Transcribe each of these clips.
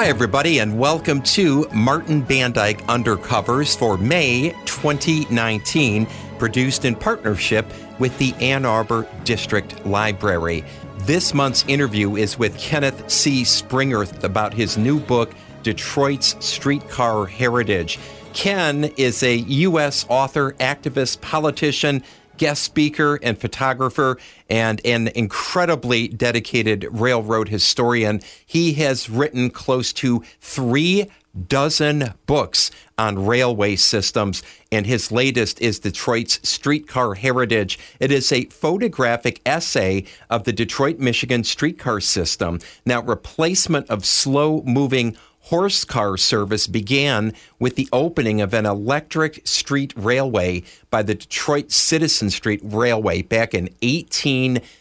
Hi, everybody, and welcome to Martin Bandyke Undercovers for May 2019, produced in partnership with the Ann Arbor District Library. This month's interview is with Kenneth C. Springirth about his new book, Detroit's Streetcar Heritage. Ken is a U.S. author, activist, politician, guest speaker, and photographer, and an incredibly dedicated railroad historian. He has written close to three dozen books on railway systems, and his latest is Detroit's Streetcar Heritage. It is a photographic essay of the Detroit, Michigan streetcar system. Now, replacement of slow moving horse car service began with the opening of an electric street railway by the Detroit Citizen Street Railway back in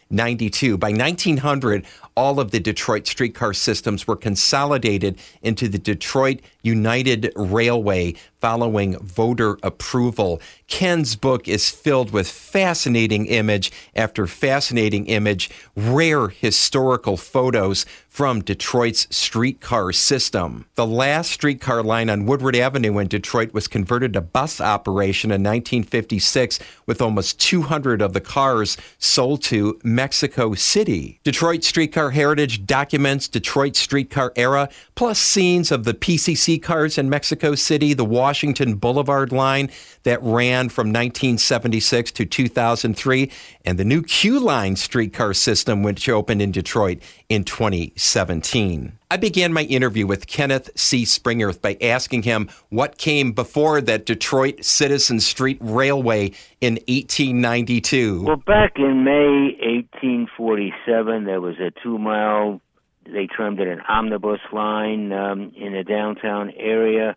1892. By 1900, all of the Detroit streetcar systems were consolidated into the Detroit United Railway following voter approval. Ken's book is filled with fascinating image after fascinating image, rare historical photos from Detroit's streetcar system. The last streetcar line on Woodward Avenue in Detroit was converted to bus operation in 1956 with almost 200 of the cars sold to Mexico City. Detroit Streetcar Heritage documents Detroit streetcar era plus scenes of the PCC cars in Mexico City, the Washington Boulevard line that ran from 1976 to 2003, and the new Q Line streetcar system, which opened in Detroit in 2017. I began my interview with Kenneth C. Springirth by asking him what came before that Detroit Citizen Street Railway in 1892. Well, back in May 1847, there was a two mile, they termed it an omnibus line um, in the downtown area.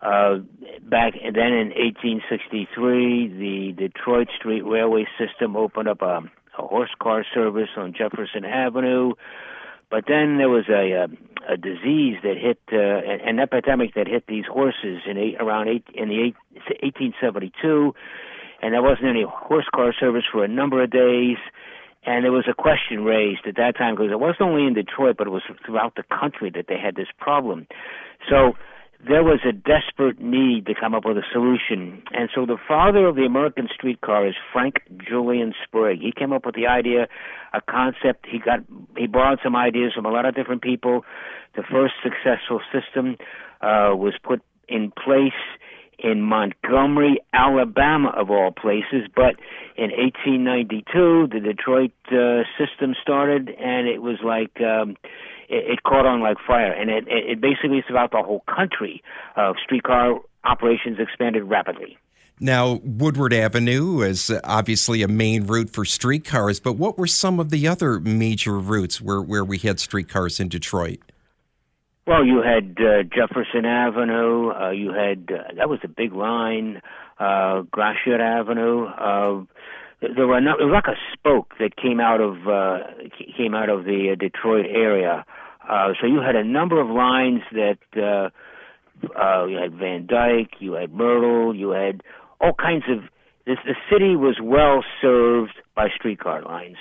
Uh, back then in 1863, the Detroit Street Railway System opened up a, a horse car service on Jefferson Avenue. But then there was a a, a disease that hit uh, an epidemic that hit these horses in eight, around eight, in the eight, 1872, and there wasn't any horse car service for a number of days. And there was a question raised at that time because it wasn't only in Detroit, but it was throughout the country that they had this problem. So there was a desperate need to come up with a solution. And so the father of the American streetcar is Frank Julian Sprague. He came up with the idea, a concept. He got he borrowed some ideas from a lot of different people. The first successful system uh, was put in place in Montgomery, Alabama, of all places. But in 1892, the Detroit uh, system started, and it was like. Um, it, it caught on like fire, and it, it, basically throughout the whole country, uh, streetcar operations expanded rapidly. Now, Woodward Avenue is obviously a main route for streetcars, but what were some of the other major routes where, where we had streetcars in Detroit? Well, you had uh, Jefferson Avenue. Uh, you had uh, that was a big line. Uh, Gratiot Avenue. There were not, it was like a spoke that came out of uh, came out of the uh, Detroit area. Uh, so you had a number of lines that uh, uh, you had Van Dyke, you had Myrtle, you had all kinds of. This, the city was well served by streetcar lines.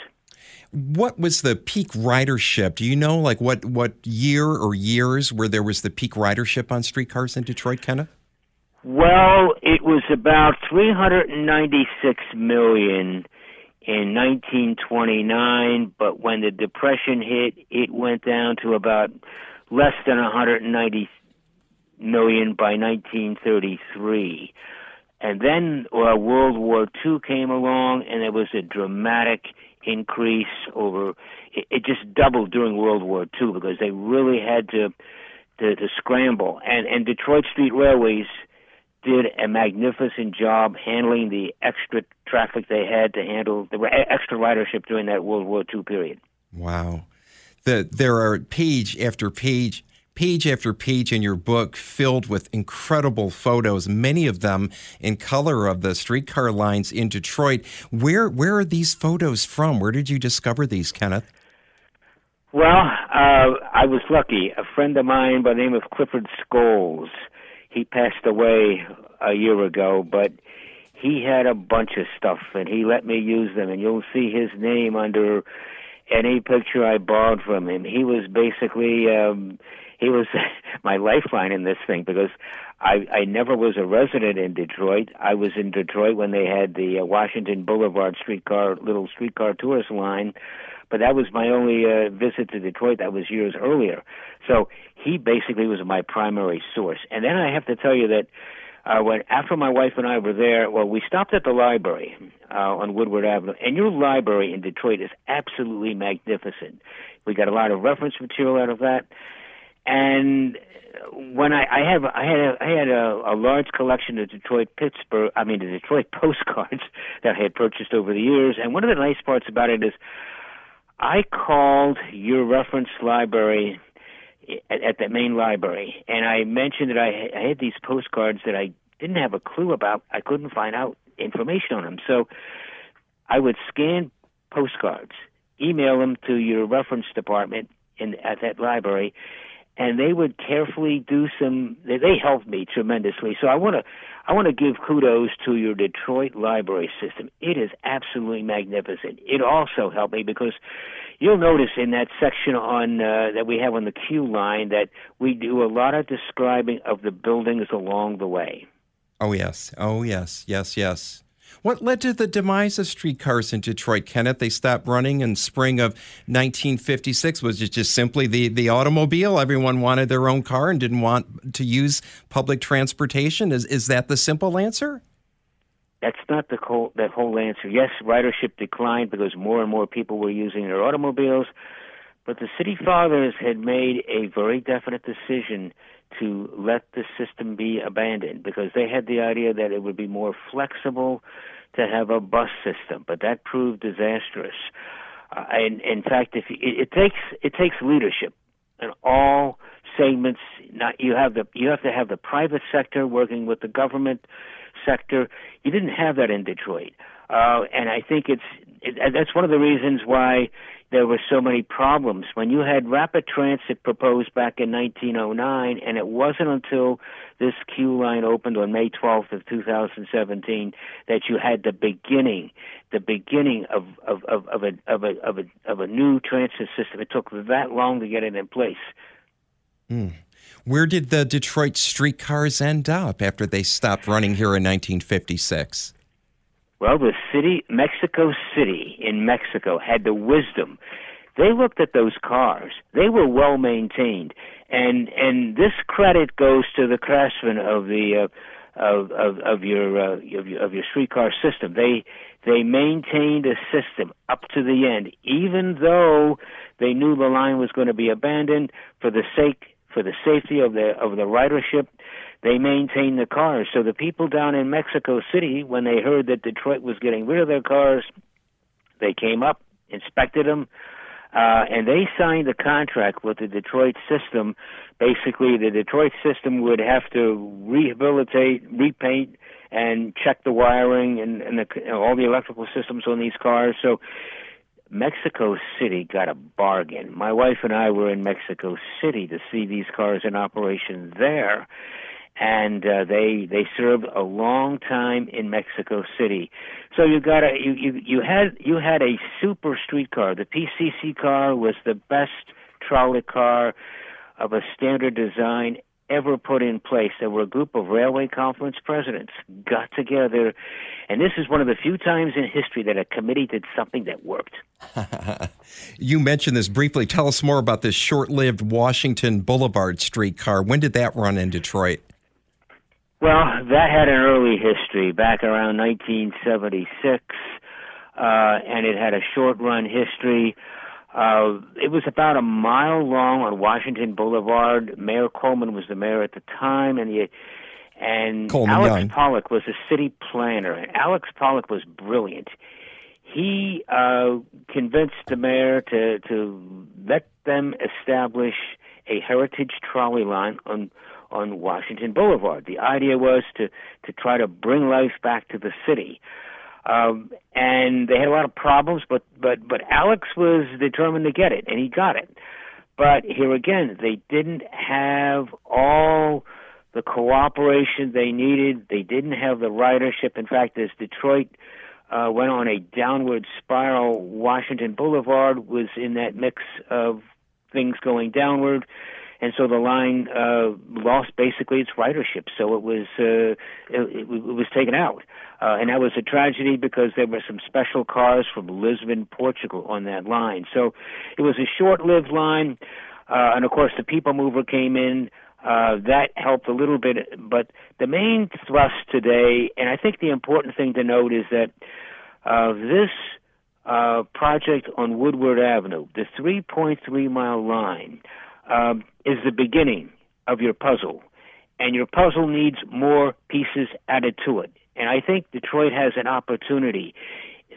What was the peak ridership? Do you know, like what what year or years where there was the peak ridership on streetcars in Detroit, Kenneth? Well, it was about 396 million in 1929, but when the depression hit, it went down to about less than 190 million by 1933. And then uh, World War II came along, and there was a dramatic increase over. It, it just doubled during World War II because they really had to to, to scramble. And and Detroit Street Railways did a magnificent job handling the extra traffic they had to handle the extra ridership during that World War II period. Wow. The, there are page after page, page after page in your book filled with incredible photos, many of them in color of the streetcar lines in Detroit. Where, where are these photos from? Where did you discover these, Kenneth? Well, uh, I was lucky. A friend of mine by the name of Clifford Scholes he passed away a year ago, but he had a bunch of stuff and he let me use them and you'll see his name under any picture I borrowed from him. He was basically um he was my lifeline in this thing because I I never was a resident in Detroit. I was in Detroit when they had the uh, Washington Boulevard streetcar little streetcar tourist line, but that was my only uh, visit to Detroit. That was years earlier. So he basically was my primary source. And then I have to tell you that uh, when after my wife and I were there, well, we stopped at the library uh, on Woodward Avenue, and your library in Detroit is absolutely magnificent. We got a lot of reference material out of that, and when I, I have I had a, I had a, a large collection of Detroit Pittsburgh I mean the Detroit postcards that I had purchased over the years, and one of the nice parts about it is I called your reference library at, at the main library, and I mentioned that I, I had these postcards that I didn't have a clue about. I couldn't find out information on them, so I would scan postcards, email them to your reference department in at that library, and they would carefully do some. They, helped me tremendously. So I want to I want to give kudos to your Detroit library system. It is absolutely magnificent. It also helped me because you'll notice in that section on uh, that we have on the Q line that we do a lot of describing of the buildings along the way. Oh yes, oh yes, yes, yes. What led to the demise of streetcars in Detroit, Kenneth? They stopped running in spring of 1956. Was it just simply the, the automobile? Everyone wanted their own car and didn't want to use public transportation? Is, is that the simple answer? That's not the whole, that whole answer. Yes, ridership declined because more and more people were using their automobiles, but the city fathers had made a very definite decision to let the system be abandoned because they had the idea that it would be more flexible to have a bus system, but that proved disastrous. Uh, and in fact, if it, it takes it takes leadership and all segments. Not you have the you have to have the private sector working with the government sector. You didn't have that in Detroit, uh, and I think it's it, that's one of the reasons why there were so many problems. When you had rapid transit proposed back in 1909, and it wasn't until this Q line opened on May 12th of 2017 that you had the beginning, the beginning of of of, of a of a of a of a new transit system. It took that long to get it in place. Mm. Where did the Detroit streetcars end up after they stopped running here in 1956? Well, the city, Mexico City in Mexico, had the wisdom. They looked at those cars. They were well maintained, and and this credit goes to the craftsmen of the uh, of, of of your uh, of your of your streetcar system. They they maintained a system up to the end, even though they knew the line was going to be abandoned for the sake for the safety of the of the ridership they maintained the cars. So the people down in Mexico City, when they heard that Detroit was getting rid of their cars, they came up, inspected them, uh, and they signed a contract with the Detroit system. Basically, the Detroit system would have to rehabilitate, repaint, and check the wiring and, and the, know, all the electrical systems on these cars. So Mexico City got a bargain. My wife and I were in Mexico City to see these cars in operation there and uh, they they served a long time in Mexico City. So you got a you, you you had you had a super streetcar. The PCC car was the best trolley car of a standard design ever put in place. There were a group of railway conference presidents got together, and this is one of the few times in history that a committee did something that worked. you mentioned this briefly. Tell us more about this short-lived Washington Boulevard streetcar. When did that run in Detroit? Well, that had an early history back around 1976, uh, and it had a short run history. Uh, it was about a mile long on Washington Boulevard. Mayor Coleman was the mayor at the time, and the and Coleman Alex Young. Pollock was a city planner. And Alex Pollock was brilliant. He uh, convinced the mayor to to let them establish a heritage trolley line on on Washington Boulevard. The idea was to to try to bring life back to the city. Um, and they had a lot of problems, but but but Alex was determined to get it, and he got it. But here again, they didn't have all the cooperation they needed. They didn't have the ridership. In fact, as Detroit uh, went on a downward spiral, Washington Boulevard was in that mix of things going downward and so the line uh, lost basically its ridership. So it was uh, it, it, was taken out, uh, and that was a tragedy because there were some special cars from Lisbon, Portugal, on that line. So it was a short-lived line, uh, and of course the People Mover came in. Uh, that helped a little bit, but the main thrust today, and I think the important thing to note is that uh, this uh, project on Woodward Avenue, the 3.3 mile line, um, is the beginning of your puzzle, and your puzzle needs more pieces added to it. And I think Detroit has an opportunity.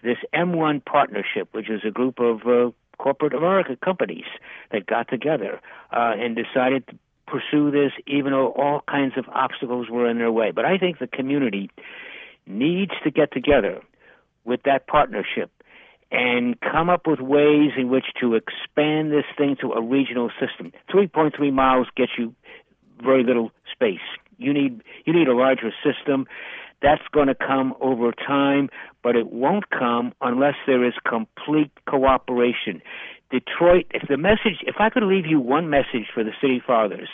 This M1 partnership, which is a group of uh, corporate America companies that got together uh, and decided to pursue this, even though all kinds of obstacles were in their way. But I think the community needs to get together with that partnership and come up with ways in which to expand this thing to a regional system. 3.3 miles gets you very little space. You need you need a larger system. That's going to come over time, but it won't come unless there is complete cooperation. Detroit, if the message, if I could leave you one message for the city fathers,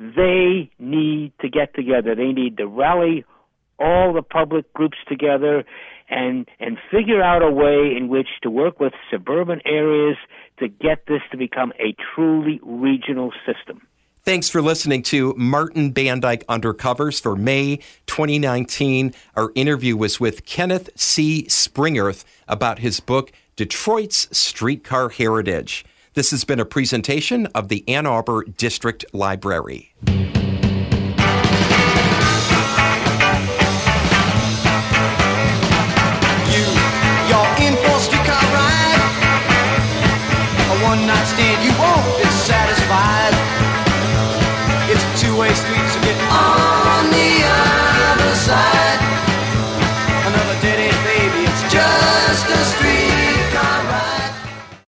they need to get together. They need to rally all the public groups together and and figure out a way in which to work with suburban areas to get this to become a truly regional system. Thanks for listening to Martin Bandyke Undercovers for May 2019. Our interview was with Kenneth C. Springirth about his book, Detroit's Streetcar Heritage. This has been a presentation of the Ann Arbor District Library.